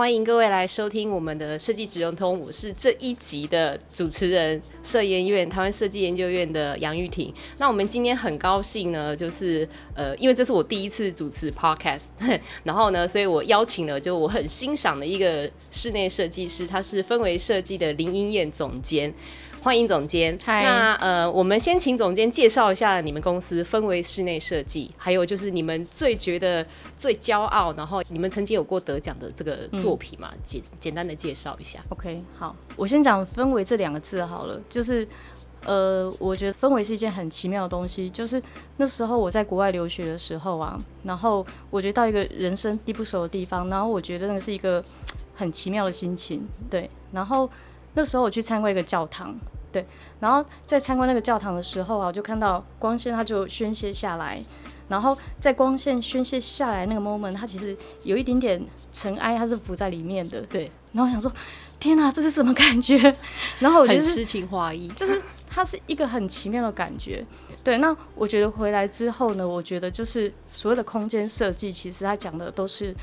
欢迎各位来收听我们的设计职人通，我是这一集的主持人，设研院台湾设计研究院的杨玉婷。那我们今天很高兴呢，就是呃，因为这是我第一次主持 podcast，然后呢，所以我邀请了就我很欣赏的一个室内设计师，他是氛围设计的林英燕总监。欢迎总监。Hi. 那呃，我们先请总监介绍一下你们公司氛围室内设计，还有就是你们最觉得最骄傲，然后你们曾经有过得奖的这个作品嘛？简、嗯、简单的介绍一下。OK，好，我先讲氛围这两个字好了。就是呃，我觉得氛围是一件很奇妙的东西。就是那时候我在国外留学的时候啊，然后我觉得到一个人生地不熟的地方，然后我觉得那个是一个很奇妙的心情。对，然后。那时候我去参观一个教堂，对，然后在参观那个教堂的时候啊，我就看到光线它就宣泄下来，然后在光线宣泄下来那个 moment，它其实有一点点尘埃，它是浮在里面的，对。然后我想说，天哪，这是什么感觉？然后我就是诗情画意，就是它是一个很奇妙的感觉。对，那我觉得回来之后呢，我觉得就是所有的空间设计，其实它讲的都是。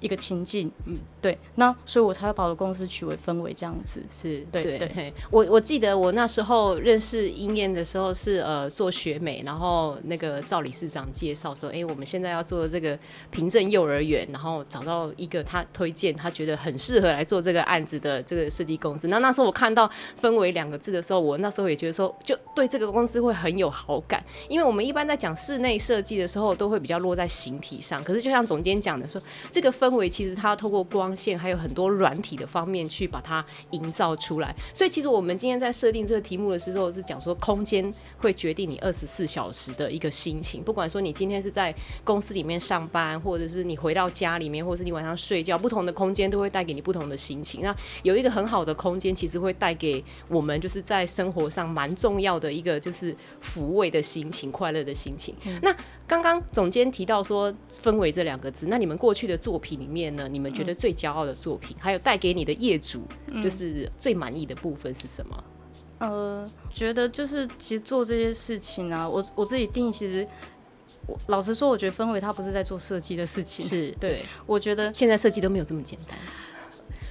一个情境，嗯，对，那所以我才会把我的公司取为氛围这样子，是对对，对。我我记得我那时候认识英燕的时候是呃做学美，然后那个赵理事长介绍说，哎、欸，我们现在要做这个平镇幼儿园，然后找到一个他推荐他觉得很适合来做这个案子的这个设计公司。那那时候我看到氛围两个字的时候，我那时候也觉得说，就对这个公司会很有好感，因为我们一般在讲室内设计的时候，都会比较落在形体上，可是就像总监讲的说，这个氛氛围其实它要透过光线，还有很多软体的方面去把它营造出来。所以其实我们今天在设定这个题目的时候，是讲说空间会决定你二十四小时的一个心情。不管说你今天是在公司里面上班，或者是你回到家里面，或者是你晚上睡觉，不同的空间都会带给你不同的心情。那有一个很好的空间，其实会带给我们就是在生活上蛮重要的一个就是抚慰的心情、快乐的心情。嗯、那刚刚总监提到说氛围这两个字，那你们过去的作品里面呢？你们觉得最骄傲的作品，嗯、还有带给你的业主，就是最满意的部分是什么？呃，觉得就是其实做这些事情啊，我我自己定义，其实我老实说，我觉得氛围它不是在做设计的事情，是对，对。我觉得现在设计都没有这么简单，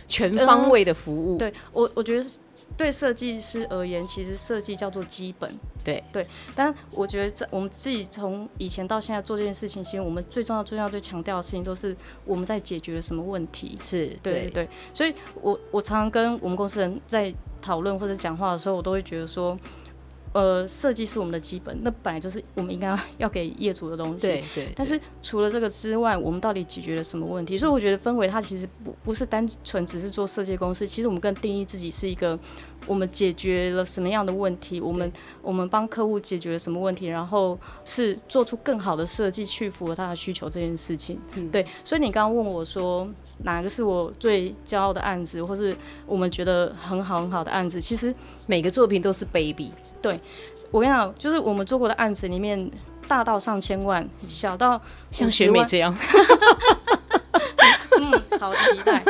全方位的服务。呃、对我，我觉得对设计师而言，其实设计叫做基本。对对，但我觉得在我们自己从以前到现在做这件事情，其实我们最重要、最重要、最强调的事情都是我们在解决了什么问题。是对对对，所以我我常常跟我们公司人在讨论或者讲话的时候，我都会觉得说。呃，设计是我们的基本，那本来就是我们应该要给业主的东西。对对。但是除了这个之外，我们到底解决了什么问题？所以我觉得氛围它其实不不是单纯只是做设计公司，其实我们更定义自己是一个，我们解决了什么样的问题？我们我们帮客户解决了什么问题？然后是做出更好的设计去符合他的需求这件事情。嗯。对。所以你刚刚问我说哪个是我最骄傲的案子，或是我们觉得很好很好的案子？其实每个作品都是 baby。对，我跟你讲，就是我们做过的案子里面，大到上千万，小到像学妹这样，嗯，好期待。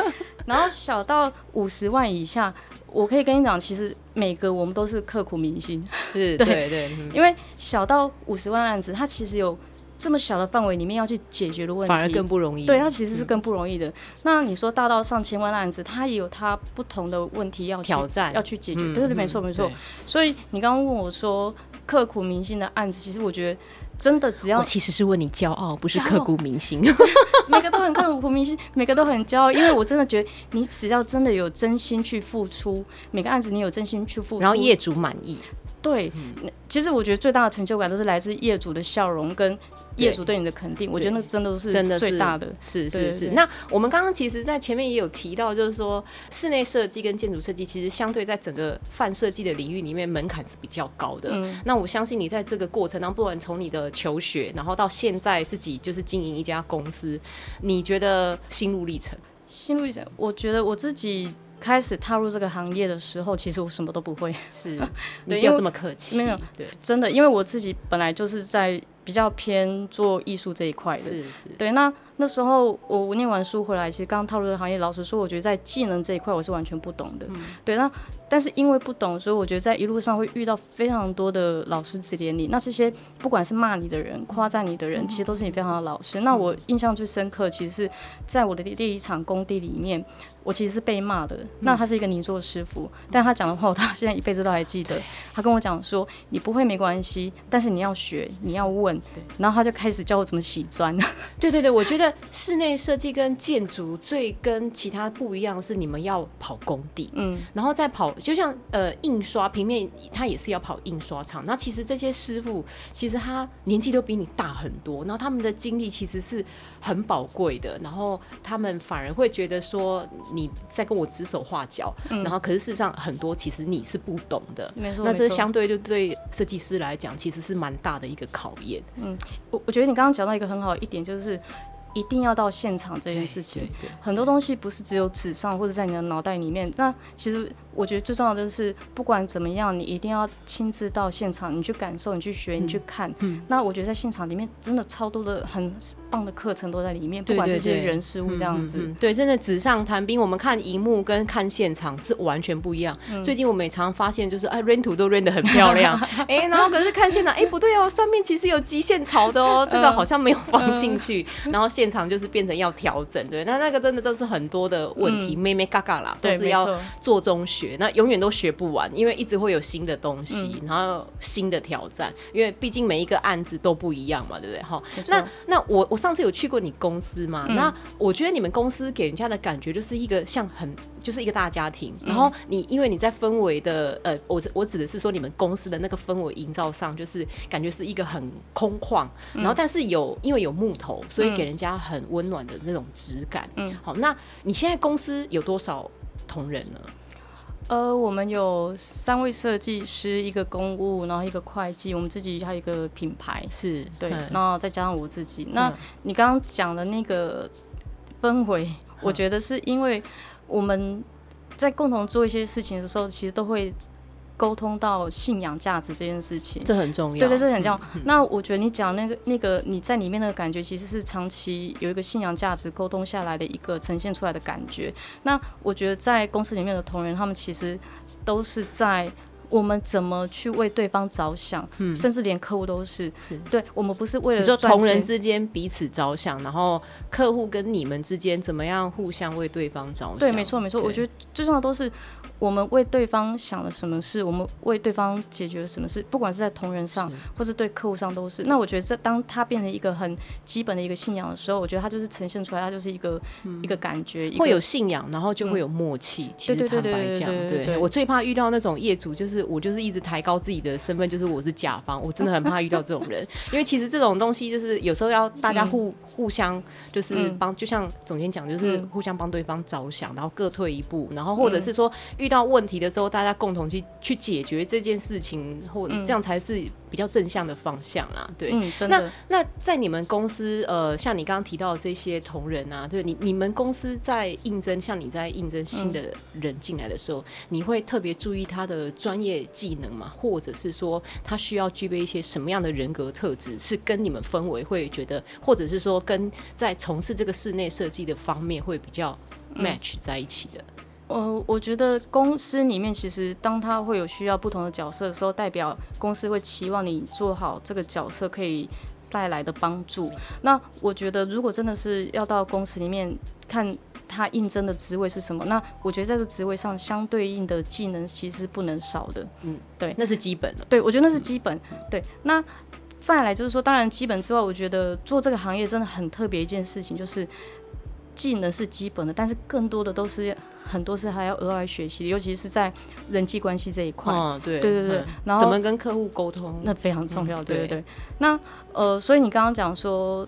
然后小到五十万以下，我可以跟你讲，其实每个我们都是刻苦铭心，是对对，因为小到五十万案子，它其实有。这么小的范围里面要去解决的问题，反而更不容易。对，它其实是更不容易的。嗯、那你说大到上千万的案子，它也有它不同的问题要挑战，要去解决。嗯、对对对，没错没错。所以你刚刚问我说刻骨铭心的案子，其实我觉得真的只要，我其实是问你骄傲，不是刻骨铭心。每个都很刻骨铭心，每个都很骄傲，因为我真的觉得你只要真的有真心去付出，每个案子你有真心去付出，然后业主满意。对，嗯、其实我觉得最大的成就感都是来自业主的笑容跟业主对你的肯定。我觉得那真的是真的最大的，是是是。那我们刚刚其实，在前面也有提到，就是说室内设计跟建筑设计，其实相对在整个泛设计的领域里面门槛是比较高的。嗯、那我相信你在这个过程当中，不管从你的求学，然后到现在自己就是经营一家公司，你觉得心路历程？心路历程，我觉得我自己。开始踏入这个行业的时候，其实我什么都不会。是，你不要这么客气。没有，对，真的，因为我自己本来就是在比较偏做艺术这一块的。是是。对，那那时候我念完书回来，其实刚踏入这个行业，老实说，我觉得在技能这一块我是完全不懂的。嗯。对，那。但是因为不懂，所以我觉得在一路上会遇到非常多的老师指点你。那这些不管是骂你的人、夸赞你的人，其实都是你非常的老师。那我印象最深刻，其实是在我的第一场工地里面，我其实是被骂的。那他是一个泥做师傅，但他讲的话，我到现在一辈子都还记得。他跟我讲说：“你不会没关系，但是你要学，你要问。”然后他就开始教我怎么洗砖。对对对，我觉得室内设计跟建筑最跟其他不一样是，你们要跑工地，嗯，然后再跑。就像呃印刷平面，他也是要跑印刷厂。那其实这些师傅，其实他年纪都比你大很多，然后他们的经历其实是很宝贵的。然后他们反而会觉得说你在跟我指手画脚，嗯、然后可是事实上很多其实你是不懂的。没错，那这相对就对设计师来讲，其实是蛮大的一个考验。嗯，我我觉得你刚刚讲到一个很好的一点，就是。一定要到现场这件事情，很多东西不是只有纸上或者在你的脑袋里面。那其实我觉得最重要的是，不管怎么样，你一定要亲自到现场，你去感受，你去学，你去看。嗯。那我觉得在现场里面真的超多的很棒的课程都在里面，不管这些人事物这样子。对，真的纸上谈兵，我们看荧幕跟看现场是完全不一样。最近我们也常常发现，就是哎，render 图都得很漂亮，哎，然后可是看现场，哎，不对哦，上面其实有极限槽的哦，这个好像没有放进去，然后现场就是变成要调整，对，那那个真的都是很多的问题，咩咩嘎嘎啦，都是要做中学，那永远都学不完，因为一直会有新的东西，然后新的挑战，因为毕竟每一个案子都不一样嘛，对不对？哈，那那我我上次有去过你公司嘛，那我觉得你们公司给人家的感觉就是一个像很就是一个大家庭，然后你因为你在氛围的呃，我我指的是说你们公司的那个氛围营造上，就是感觉是一个很空旷，然后但是有因为有木头，所以给人家很。温暖的那种质感，嗯，好，那你现在公司有多少同仁呢？呃，我们有三位设计师，一个公务，然后一个会计，我们自己还有一个品牌，是。对，嗯、然后再加上我自己。那你刚刚讲的那个氛围，嗯、我觉得是因为我们在共同做一些事情的时候，其实都会。沟通到信仰价值这件事情，这很重要。对对，这很重要。嗯、那我觉得你讲那个那个你在里面的感觉，其实是长期有一个信仰价值沟通下来的一个呈现出来的感觉。那我觉得在公司里面的同仁，他们其实都是在。我们怎么去为对方着想？嗯，甚至连客户都是，是对我们不是为了说同人之间彼此着想，然后客户跟你们之间怎么样互相为对方着想？对，没错没错。我觉得最重要的都是我们为对方想了什么事，我们为对方解决了什么事，不管是在同仁上，是。或是对客户上都是。那我觉得这当他变成一个很基本的一个信仰的时候，我觉得他就是呈现出来，他就是一个、嗯、一个感觉，会有信仰，然后就会有默契。嗯、其实坦白讲，对我最怕遇到那种业主就是。我就是一直抬高自己的身份，就是我是甲方，我真的很怕遇到这种人，因为其实这种东西就是有时候要大家互、嗯、互相就是帮，就像总监讲，就是互相帮对方着想，然后各退一步，然后或者是说遇到问题的时候，大家共同去去解决这件事情，或这样才是比较正向的方向啦。对，嗯、那那在你们公司，呃，像你刚刚提到的这些同仁啊，对你你们公司在应征，像你在应征新的人进来的时候，你会特别注意他的专业技能吗，或者是说他需要具备一些什么样的人格特质，是跟你们氛围会觉得，或者是说跟在从事这个室内设计的方面会比较 match 在一起的。呃、嗯，我觉得公司里面其实当他会有需要不同的角色的时候，代表公司会期望你做好这个角色可以带来的帮助。那我觉得如果真的是要到公司里面看。他应征的职位是什么？那我觉得在这职位上相对应的技能其实不能少的。嗯，对，那是基本的。对，我觉得那是基本。嗯、对，那再来就是说，当然基本之外，我觉得做这个行业真的很特别一件事情，就是技能是基本的，但是更多的都是很多是还要额外学习，尤其是在人际关系这一块。嗯，对对对对。嗯、然后怎么跟客户沟通？那非常重要。嗯、对对对。那呃，所以你刚刚讲说。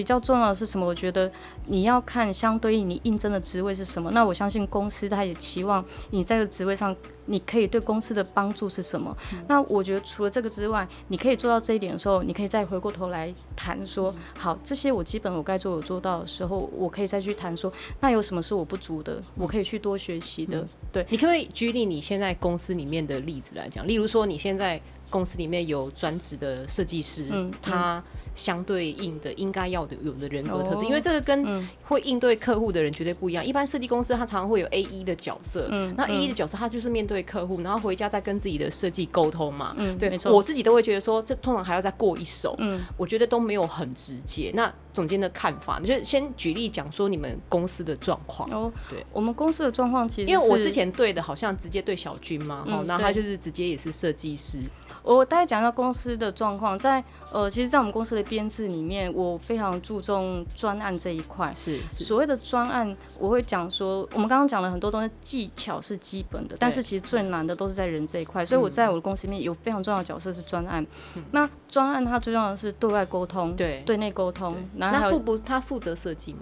比较重要的是什么？我觉得你要看相对应你应征的职位是什么。那我相信公司他也期望你在这个职位上，你可以对公司的帮助是什么？嗯、那我觉得除了这个之外，你可以做到这一点的时候，你可以再回过头来谈说，好，这些我基本我该做我做到的时候，我可以再去谈说，那有什么是我不足的，我可以去多学习的。嗯、对，你可不可以举例你现在公司里面的例子来讲？例如说你现在公司里面有专职的设计师，嗯，他。嗯相对应的应该要的有的人格特质，因为这个跟会应对客户的人绝对不一样。一般设计公司它常常会有 A 一的角色，嗯，那 A 一的角色他就是面对客户，然后回家再跟自己的设计沟通嘛，嗯，对，没错。我自己都会觉得说，这通常还要再过一手，嗯，我觉得都没有很直接。那总监的看法，你就先举例讲说你们公司的状况。哦，对，我们公司的状况其实因为我之前对的好像直接对小军嘛，哦，那他就是直接也是设计师。我大概讲一下公司的状况，在呃，其实，在我们公司的编制里面，我非常注重专案这一块。是，是所谓的专案，我会讲说，我们刚刚讲了很多东西，技巧是基本的，但是其实最难的都是在人这一块。所以我在我的公司里面有非常重要的角色是专案。嗯、那专案它最重要的是对外沟通，对，对内沟通。然后那负不他负责设计吗？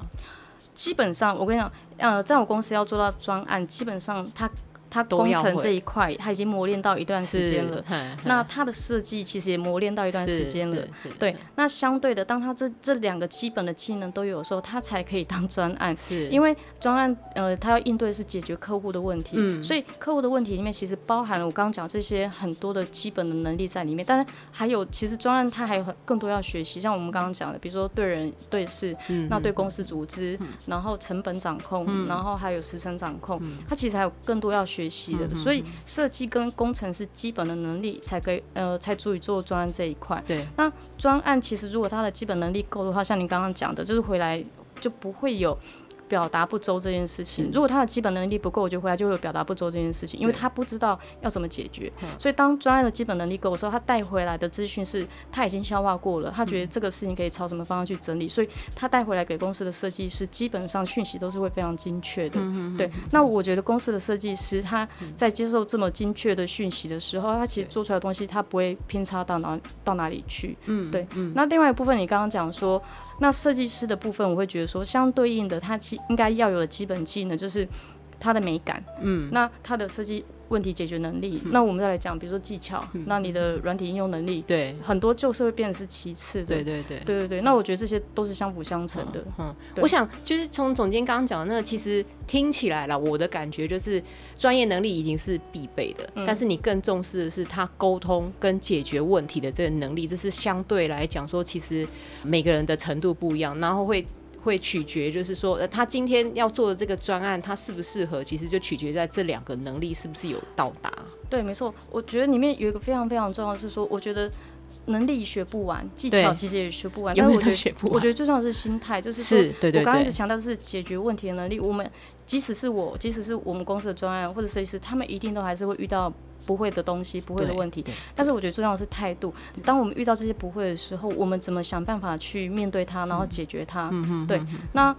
基本上，我跟你讲，呃，在我公司要做到专案，基本上他。他工程这一块，他已经磨练到一段时间了。那他的设计其实也磨练到一段时间了。对，那相对的，当他这这两个基本的技能都有的时候，他才可以当专案。是，因为专案呃，他要应对的是解决客户的问题。嗯。所以客户的问题里面其实包含了我刚刚讲这些很多的基本的能力在里面。但是还有，其实专案他还有很更多要学习，像我们刚刚讲的，比如说对人对事，嗯，那对公司组织，然后成本掌控，然后还有时程掌控，他其实还有更多要学。学习的，所以设计跟工程是基本的能力，才可以呃，才足以做专案这一块。对，那专案其实如果他的基本能力够的话，像您刚刚讲的，就是回来就不会有。表达不周这件事情，如果他的基本能力不够，我就回来就会有表达不周这件事情，因为他不知道要怎么解决。所以当专案的基本能力够的时候，他带回来的资讯是他已经消化过了，他觉得这个事情可以朝什么方向去整理，所以他带回来给公司的设计师，基本上讯息都是会非常精确的。对，那我觉得公司的设计师他在接受这么精确的讯息的时候，他其实做出来的东西他不会偏差到哪到哪里去。嗯，对。嗯那另外一部分，你刚刚讲说。那设计师的部分，我会觉得说，相对应的，他基应该要有的基本技能就是他的美感。嗯，那他的设计。问题解决能力，嗯、那我们再来讲，比如说技巧，嗯、那你的软体应用能力，对，很多就是会变成是其次的，对对对，对对对。那我觉得这些都是相辅相成的。嗯，嗯我想就是从总监刚刚讲的那个，其实听起来了，我的感觉就是专业能力已经是必备的，嗯、但是你更重视的是他沟通跟解决问题的这个能力，这是相对来讲说，其实每个人的程度不一样，然后会。会取决，就是说，呃，他今天要做的这个专案，他适不适合，其实就取决在这两个能力是不是有到达。对，没错。我觉得里面有一个非常非常重要的是说，我觉得能力学不完，技巧其实也学不完。对但是我觉得，我觉得最重要的是心态，就是说，是对对对，我刚刚一直强调是解决问题的能力。我们即使是我，即使是我们公司的专案或者设计师，他们一定都还是会遇到。不会的东西，不会的问题，但是我觉得重要的是态度。当我们遇到这些不会的时候，我们怎么想办法去面对它，然后解决它？嗯、对，那。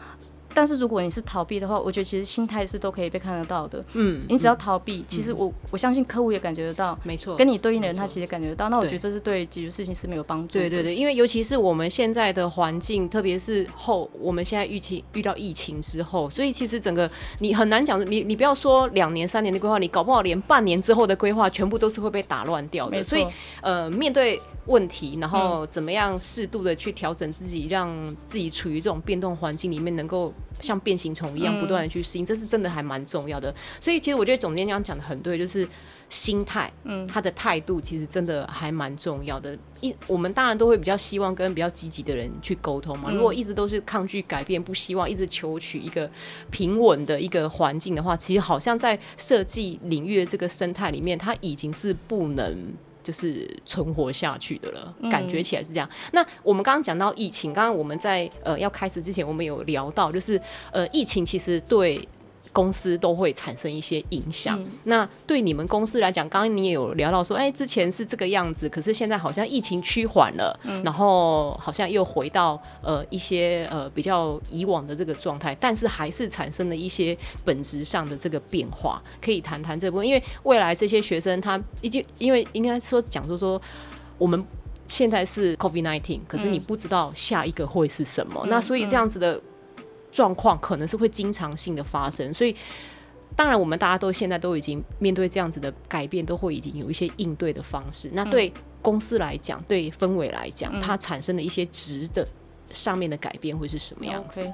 但是如果你是逃避的话，我觉得其实心态是都可以被看得到的。嗯，你只要逃避，其实我我相信客户也感觉得到。没错，跟你对应的人他其实感觉得到。那我觉得这是对解决事情是没有帮助的。对对对，因为尤其是我们现在的环境，特别是后我们现在疫情遇到疫情之后，所以其实整个你很难讲，你你不要说两年三年的规划，你搞不好连半年之后的规划全部都是会被打乱掉的。所以呃，面对问题，然后怎么样适度的去调整自己，让自己处于这种变动环境里面，能够。像变形虫一样不断的去适应，嗯、这是真的还蛮重要的。所以其实我觉得总监这样讲的很对，就是心态，嗯，他的态度其实真的还蛮重要的。一我们当然都会比较希望跟比较积极的人去沟通嘛。嗯、如果一直都是抗拒改变，不希望一直求取一个平稳的一个环境的话，其实好像在设计领域的这个生态里面，它已经是不能。就是存活下去的了，感觉起来是这样。嗯、那我们刚刚讲到疫情，刚刚我们在呃要开始之前，我们有聊到，就是呃疫情其实对公司都会产生一些影响。嗯、那对你们公司来讲，刚刚你也有聊到说，哎，之前是这个样子，可是现在好像疫情趋缓了，嗯、然后好像又回到呃一些呃比较以往的这个状态，但是还是产生了一些本质上的这个变化。可以谈谈这部分，因为未来这些学生他已经因为应该说讲说说我们现在是 COVID-19，可是你不知道下一个会是什么，嗯、那所以这样子的。状况可能是会经常性的发生，所以当然我们大家都现在都已经面对这样子的改变，都会已经有一些应对的方式。那对公司来讲，对氛围来讲，嗯、它产生的一些值的上面的改变会是什么样子？Okay.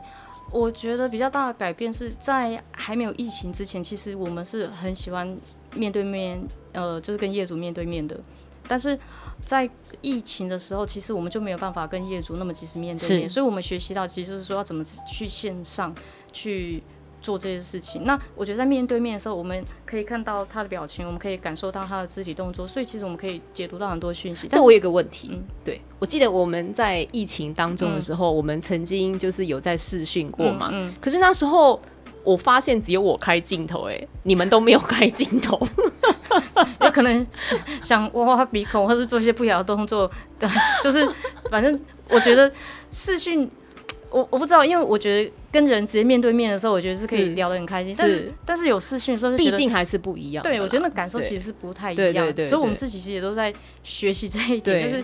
我觉得比较大的改变是在还没有疫情之前，其实我们是很喜欢面对面，呃，就是跟业主面对面的，但是。在疫情的时候，其实我们就没有办法跟业主那么及时面对面，所以我们学习到其实就是说要怎么去线上去做这些事情。那我觉得在面对面的时候，我们可以看到他的表情，我们可以感受到他的肢体动作，所以其实我们可以解读到很多讯息。但我有个问题，嗯，对，我记得我们在疫情当中的时候，嗯，我们曾经就是有在试训过嘛，嗯，嗯，可是那时候。我发现只有我开镜头，哎，你们都没有开镜头，有可能想想挖挖鼻孔，或是做一些不雅的动作，对，就是 反正我觉得视讯，我我不知道，因为我觉得跟人直接面对面的时候，我觉得是可以聊得很开心，是但是但是有视讯的时候，毕竟还是不一样。对，我觉得那感受其实是不太一样，对对对对，所以我们自己其实也都在学习这一点，就是。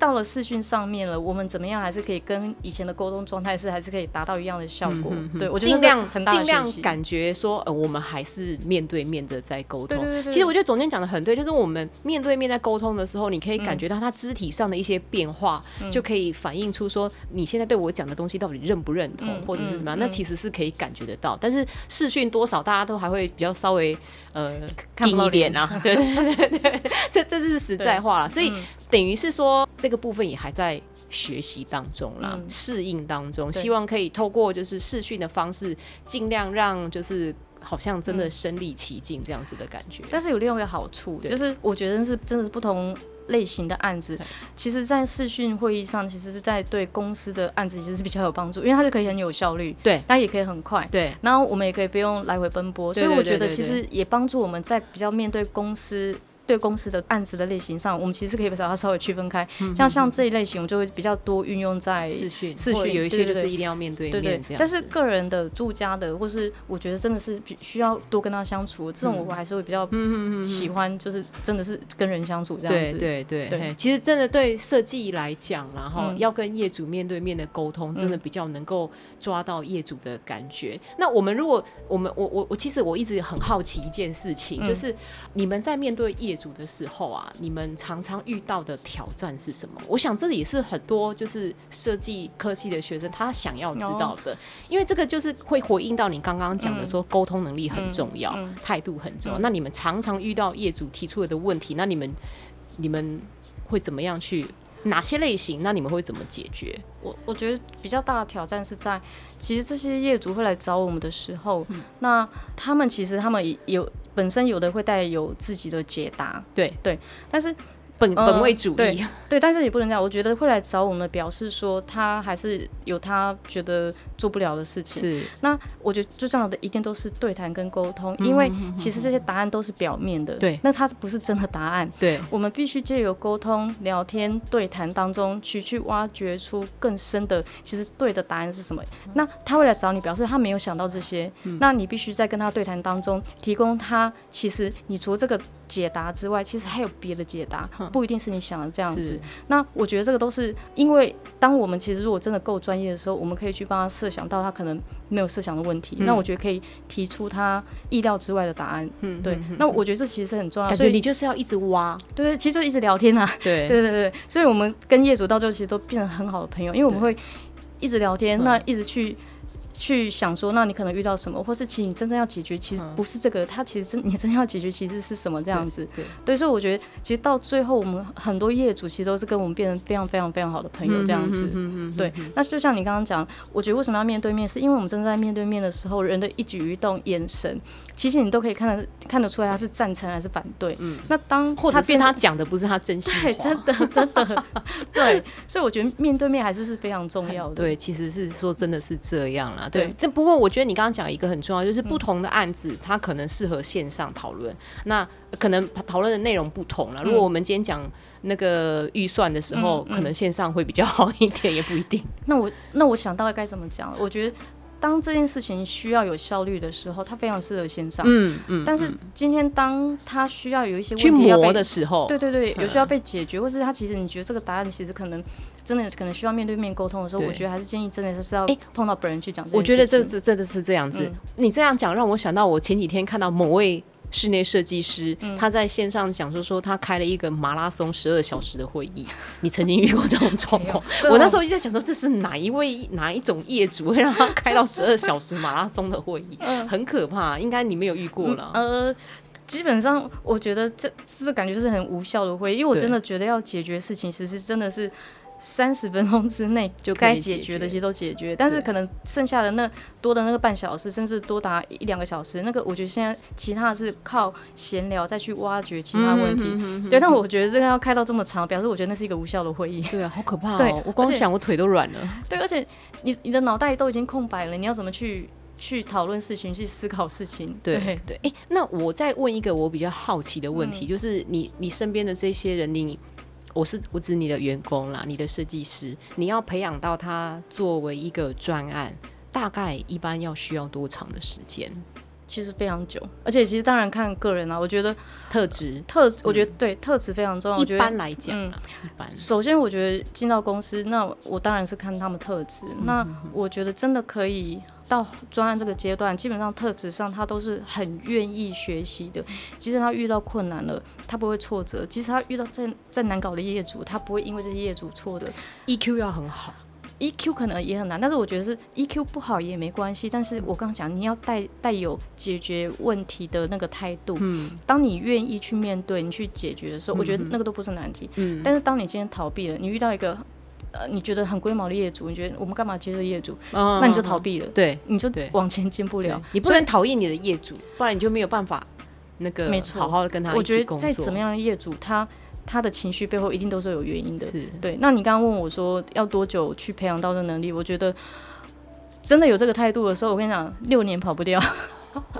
到了视讯上面了，我们怎么样还是可以跟以前的沟通状态是还是可以达到一样的效果？嗯、哼哼对，我尽量尽量感觉说，呃，我们还是面对面的在沟通。其实我觉得总监讲的很对，就是我们面对面在沟通的时候，你可以感觉到他肢体上的一些变化，嗯、就可以反映出说你现在对我讲的东西到底认不认同，嗯、或者是怎么样？嗯、那其实是可以感觉得到。但是视讯多少大家都还会比较稍微呃近一点啊，对对对对，这这是实在话了，所以。嗯等于是说，这个部分也还在学习当中啦，适、嗯、应当中，希望可以透过就是视讯的方式，尽量让就是好像真的身临其境这样子的感觉。但是有另外一个好处，就是我觉得是真的是不同类型的案子，其实，在视讯会议上，其实是在对公司的案子其实是比较有帮助，因为它就可以很有效率，对，它也可以很快，对，然后我们也可以不用来回奔波，所以我觉得其实也帮助我们在比较面对公司。对公司的案子的类型上，我们其实可以把它稍微区分开。嗯、像像这一类型，我们就会比较多运用在视讯，视讯有一些就是一定要面对面对对对。但是个人的住家的，或是我觉得真的是需要多跟他相处，这种我还是会比较喜欢，就是真的是跟人相处这样子。对对对，对其实真的对设计来讲，然后要跟业主面对面的沟通，真的比较能够抓到业主的感觉。嗯、那我们如果我们我我我其实我一直很好奇一件事情，嗯、就是你们在面对业主的时候啊，你们常常遇到的挑战是什么？我想这也是很多就是设计科技的学生他想要知道的，因为这个就是会回应到你刚刚讲的说沟通能力很重要，态度很重要。那你们常常遇到业主提出来的问题，那你们你们会怎么样去？哪些类型？那你们会怎么解决？我我觉得比较大的挑战是在，其实这些业主会来找我们的时候，嗯、那他们其实他们有本身有的会带有自己的解答，对对，但是。本本位主义，对，对，但是也不能这样。我觉得会来找我们，表示说他还是有他觉得做不了的事情。是，那我觉得最重要的一定都是对谈跟沟通，因为其实这些答案都是表面的，对，那它不是真的答案。对，我们必须借由沟通、聊天、对谈当中去去挖掘出更深的，其实对的答案是什么。那他会来找你，表示他没有想到这些，那你必须在跟他对谈当中提供他，其实你除了这个。解答之外，其实还有别的解答，不一定是你想的这样子。那我觉得这个都是因为，当我们其实如果真的够专业的时候，我们可以去帮他设想到他可能没有设想的问题。嗯、那我觉得可以提出他意料之外的答案。嗯，对。嗯、那我觉得这其实是很重要，所以你就是要一直挖。对对，其实就一直聊天啊。对 对对对，所以我们跟业主到最后其实都变成很好的朋友，因为我们会一直聊天，那一直去。去想说，那你可能遇到什么，或是其实你真正要解决，其实不是这个，他其实真你真要解决，其实是什么这样子？对，对，所以我觉得，其实到最后，我们很多业主其实都是跟我们变成非常非常非常好的朋友这样子。嗯嗯对，那就像你刚刚讲，我觉得为什么要面对面，是因为我们真的在面对面的时候，人的一举一动、眼神，其实你都可以看得看得出来他是赞成还是反对。嗯，那当或者是他讲的不是他真心话，对，真的真的对，所以我觉得面对面还是是非常重要的。对，其实是说真的是这样对，这不过我觉得你刚刚讲一个很重要，就是不同的案子，它可能适合线上讨论，那可能讨论的内容不同了。如果我们今天讲那个预算的时候，可能线上会比较好一点，也不一定。那我那我想到该怎么讲？我觉得。当这件事情需要有效率的时候，它非常适合线上。嗯嗯。但是今天当它需要有一些问题要被的时候，对对对，有需要被解决，或是它其实你觉得这个答案其实可能真的可能需要面对面沟通的时候，我觉得还是建议真的是要碰到本人去讲。我觉得这这真的是这样子。你这样讲让我想到，我前几天看到某位。室内设计师，他在线上讲说说他开了一个马拉松十二小时的会议。你曾经遇过这种状况？我那时候一直在想说，这是哪一位哪一种业主会让他开到十二小时马拉松的会议？很可怕，应该你没有遇过了。呃，基本上我觉得这这感觉是很无效的会议，因为我真的觉得要解决事情，其实真的是。三十分钟之内就该解决的，其实都解决，但是可能剩下的那多的那个半小时，甚至多达一两个小时，那个我觉得现在其他的是靠闲聊再去挖掘其他问题。嗯、哼哼哼对，但我觉得这个要开到这么长，表示我觉得那是一个无效的会议。对啊，好可怕、哦！对，我光想我腿都软了。对，而且你你的脑袋都已经空白了，你要怎么去去讨论事情，去思考事情？对对，哎、欸，那我再问一个我比较好奇的问题，嗯、就是你你身边的这些人，你。我是我指你的员工啦，你的设计师，你要培养到他作为一个专案，大概一般要需要多长的时间？其实非常久，而且其实当然看个人啊，我觉得特质特，我觉得对特质非常重要。一般来讲，嗯，一般。首先，我觉得进到公司，那我当然是看他们特质。那我觉得真的可以。到专案这个阶段，基本上特质上他都是很愿意学习的。即使他遇到困难了，他不会挫折；即使他遇到再再难搞的业主，他不会因为这些业主错的。EQ 要很好，EQ 可能也很难，但是我觉得是 EQ 不好也没关系。但是我刚刚讲，你要带带有解决问题的那个态度。嗯，当你愿意去面对、你去解决的时候，我觉得那个都不是难题。嗯，但是当你今天逃避了，你遇到一个。呃，你觉得很龟毛的业主，你觉得我们干嘛接这业主？哦，那你就逃避了，对，你就往前进不了。你不能讨厌你的业主，不然你就没有办法那个好好的跟他一起工作。我觉得再怎么样的业主，他他的情绪背后一定都是有原因的。是对。那你刚刚问我说要多久去培养到这能力？我觉得真的有这个态度的时候，我跟你讲，六年跑不掉，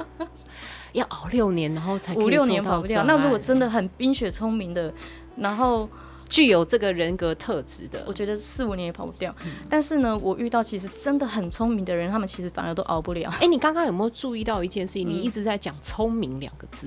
要熬六年，然后才五六年跑不掉。那如果真的很冰雪聪明的，然后。具有这个人格特质的，我觉得四五年也跑不掉。嗯、但是呢，我遇到其实真的很聪明的人，他们其实反而都熬不了。哎、欸，你刚刚有没有注意到一件事情？嗯、你一直在讲“聪明”两个字。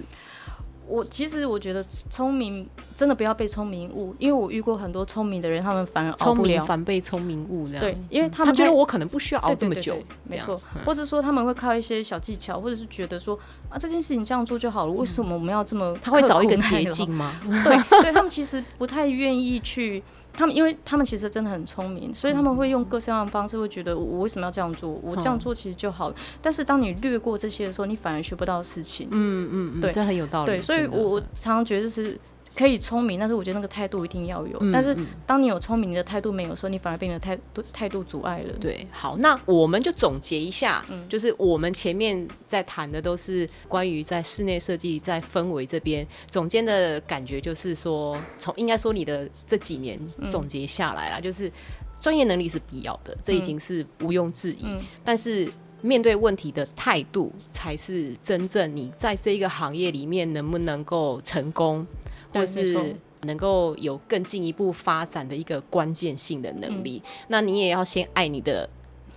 我其实我觉得聪明真的不要被聪明误，因为我遇过很多聪明的人，他们反而熬不了。聪明反被聪明误，这样。对，因为他们他觉得我可能不需要熬这么久，没错。或者说他们会靠一些小技巧，或者是觉得说啊这件事情这样做就好了，为什么我们要这么？他会找一个捷径吗？对，对他们其实不太愿意去。他们，因为他们其实真的很聪明，所以他们会用各式各样的方式，会觉得我为什么要这样做？我这样做其实就好但是当你略过这些的时候，你反而学不到事情。嗯嗯嗯，对，这很有道理。对，所以我常常觉得就是。可以聪明，但是我觉得那个态度一定要有。嗯、但是当你有聪明的态度没有的时候，你反而被你的态度态度阻碍了。对，好，那我们就总结一下，嗯、就是我们前面在谈的都是关于在室内设计在氛围这边，总监的感觉就是说，从应该说你的这几年总结下来啦，嗯、就是专业能力是必要的，这已经是毋庸置疑。嗯、但是面对问题的态度，才是真正你在这一个行业里面能不能够成功。或是能够有更进一步发展的一个关键性的能力，嗯、那你也要先爱你的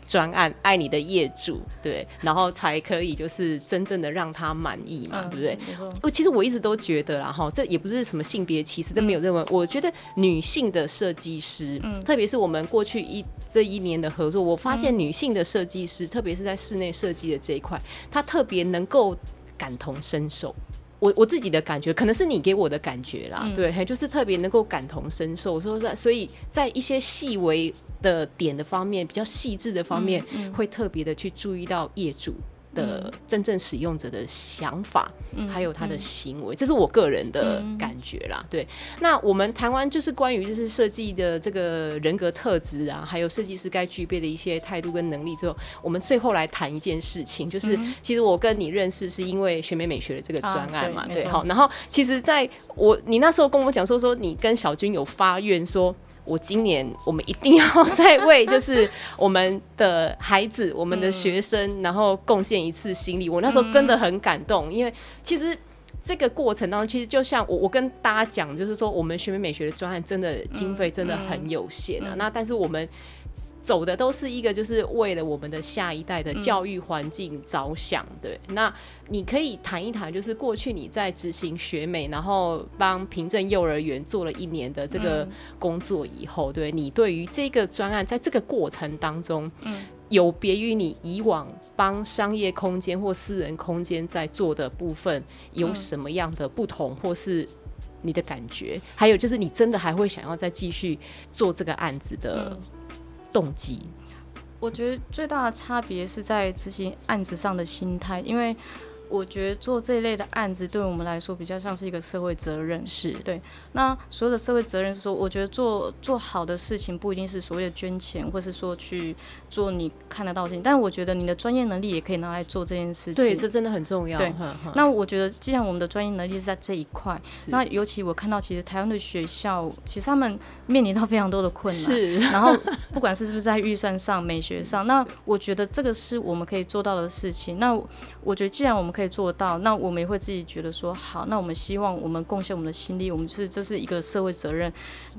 专案，爱你的业主，对，然后才可以就是真正的让他满意嘛，嗯、对不对？我其实我一直都觉得啦，哈，这也不是什么性别歧视，都没有认为。嗯、我觉得女性的设计师，嗯、特别是我们过去一这一年的合作，我发现女性的设计师，嗯、特别是在室内设计的这一块，她特别能够感同身受。我我自己的感觉，可能是你给我的感觉啦，嗯、对，就是特别能够感同身受，说在，所以在一些细微的点的方面，比较细致的方面，嗯嗯、会特别的去注意到业主。的真正使用者的想法，嗯、还有他的行为，嗯、这是我个人的感觉啦。嗯、对，那我们谈完就是关于就是设计的这个人格特质啊，还有设计师该具备的一些态度跟能力之后，我们最后来谈一件事情，就是其实我跟你认识是因为学美美学的这个专案嘛，啊、对，对，好，然后其实在我你那时候跟我讲说说你跟小军有发愿说。我今年我们一定要再为就是我们的孩子、我们的学生，然后贡献一次心力。我那时候真的很感动，因为其实这个过程当中，其实就像我我跟大家讲，就是说我们学美美学的专案真的经费真的很有限啊。那但是我们。走的都是一个，就是为了我们的下一代的教育环境着想。对，那你可以谈一谈，就是过去你在执行学美，然后帮平镇幼儿园做了一年的这个工作以后，对你对于这个专案，在这个过程当中，嗯有别于你以往帮商业空间或私人空间在做的部分，有什么样的不同，或是你的感觉？还有就是，你真的还会想要再继续做这个案子的？动机，我觉得最大的差别是在执行案子上的心态，因为。我觉得做这一类的案子，对我们来说比较像是一个社会责任，是对。那所有的社会责任是说，我觉得做做好的事情不一定是所谓的捐钱，或是说去做你看得到的事情，但是我觉得你的专业能力也可以拿来做这件事情。对，这真的很重要。对，那我觉得既然我们的专业能力是在这一块，那尤其我看到其实台湾的学校，其实他们面临到非常多的困难。是。然后 不管是是不是在预算上、美学上，那我觉得这个是我们可以做到的事情。那我觉得既然我们可以做到，那我们也会自己觉得说好，那我们希望我们贡献我们的心力，我们就是这是一个社会责任。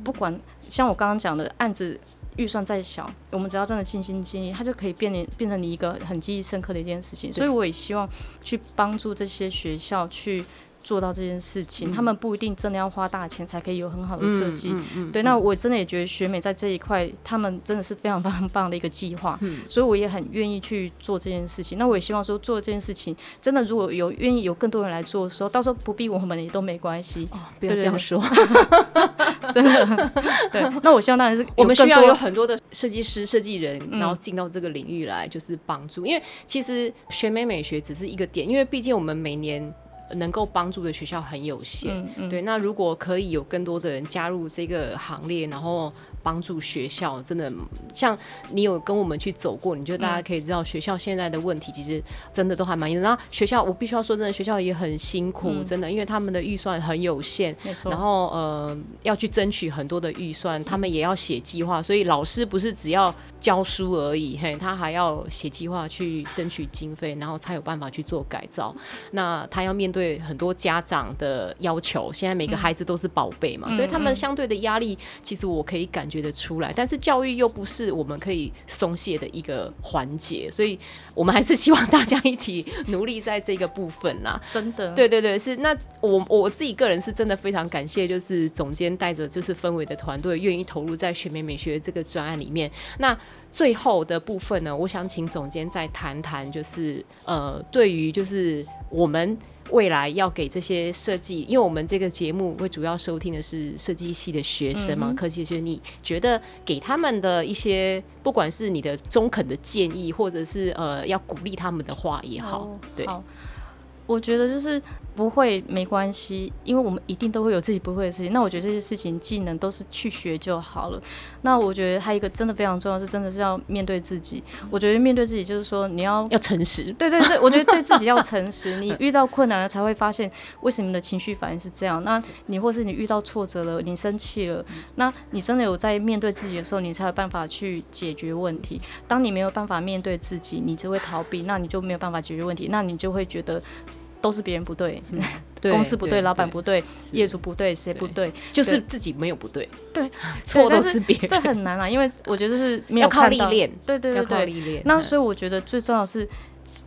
不管像我刚刚讲的案子预算再小，我们只要真的尽心尽力，它就可以变成变成你一个很记忆深刻的一件事情。所以我也希望去帮助这些学校去。做到这件事情，嗯，他们不一定真的要花大钱才可以有很好的设计。对，那我真的也觉得学美在这一块，他们真的是非常非常棒的一个计划，嗯。所以我也很愿意去做这件事情。那我也希望说做这件事情，真的如果有愿意有更多人来做的时候，到时候不必我们也都没关系。哦，不要这样说，真的。对，那我希望当然是我们需要有很多的设计师、设计人，然后进到这个领域来，就是帮助，嗯。因为其实学美美学只是一个点，因为毕竟我们每年。能够帮助的学校很有限，嗯嗯，对。那如果可以有更多的人加入这个行列，然后。帮助学校真的像你有跟我们去走过，你觉得大家可以知道学校现在的问题其实真的都还蛮严重。然后学校我必须要说真的，学校也很辛苦，嗯、真的，因为他们的预算很有限，然后呃要去争取很多的预算，他们也要写计划，所以老师不是只要教书而已，嘿，他还要写计划去争取经费，然后才有办法去做改造。那他要面对很多家长的要求，现在每个孩子都是宝贝嘛、嗯，所以他们相对的压力，其实我可以感觉。觉得出来，但是教育又不是我们可以松懈的一个环节，所以我们还是希望大家一起努力在这个部分啦。真的，对对对，是那我我自己个人是真的非常感谢，就是总监带着就是氛围的团队，愿意投入在学美美学这个专案里面。那最后的部分呢，我想请总监再谈谈，就是呃，对于就是我们。未来要给这些设计，因为我们这个节目会主要收听的是设计系的学生嘛，科技学，你觉得给他们的一些，不管是你的中肯的建议，或者是呃要鼓励他们的话也好，哦、对。我觉得就是不会没关系，因为我们一定都会有自己不会的事情。那我觉得这些事情技能都是去学就好了。那我觉得还有一个真的非常重要，是真的是要面对自己。我觉得面对自己就是说你要要诚实。对对对，我觉得对自己要诚实。你遇到困难了才会发现为什么你的情绪反应是这样。那你或是你遇到挫折了，你生气了，那你真的有在面对自己的时候，你才有办法去解决问题。当你没有办法面对自己，你只会逃避，那你就没有办法解决问题，那你就会觉得。都是别人不对，嗯、对，公司不对，对，老板不对，业主不对，谁不对？就是自己没有不对，对，错都是别人。这很难啊，因为我觉得是要靠历练，对对对靠历练。那所以我觉得最重要的是，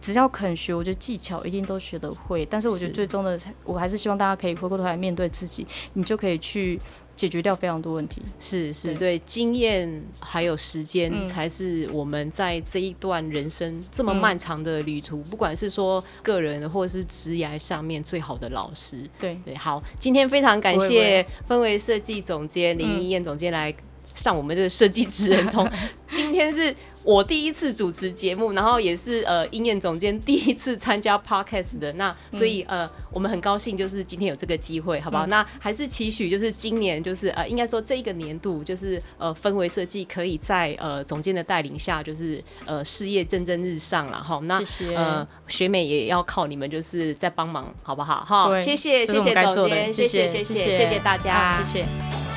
只要肯学，我觉得技巧一定都学得会。但是我觉得最终的，我还是希望大家可以回过头来面对自己，你就可以去。解决掉非常多问题，是是。对，对经验还有时间才是我们在这一段人生这么漫长的旅途，嗯、不管是说个人或者是职业上面最好的老师。对。对，好，今天非常感谢氛围设计总监林依燕总监来上我们这个设计职人通，今天是。我第一次主持节目，然后也是呃，依嬿总监第一次参加 podcast 的，那所以呃，我们很高兴，就是今天有这个机会，好不好？嗯、那还是期许，就是今年，就是呃，应该说这一个年度，就是呃，氛围设计可以在呃总监的带领下，就是呃，事业蒸蒸日上了哈。那呃，学美也要靠你们，就是在帮忙，好不好？哈，谢谢谢谢总监，谢谢谢谢谢谢大家，谢谢。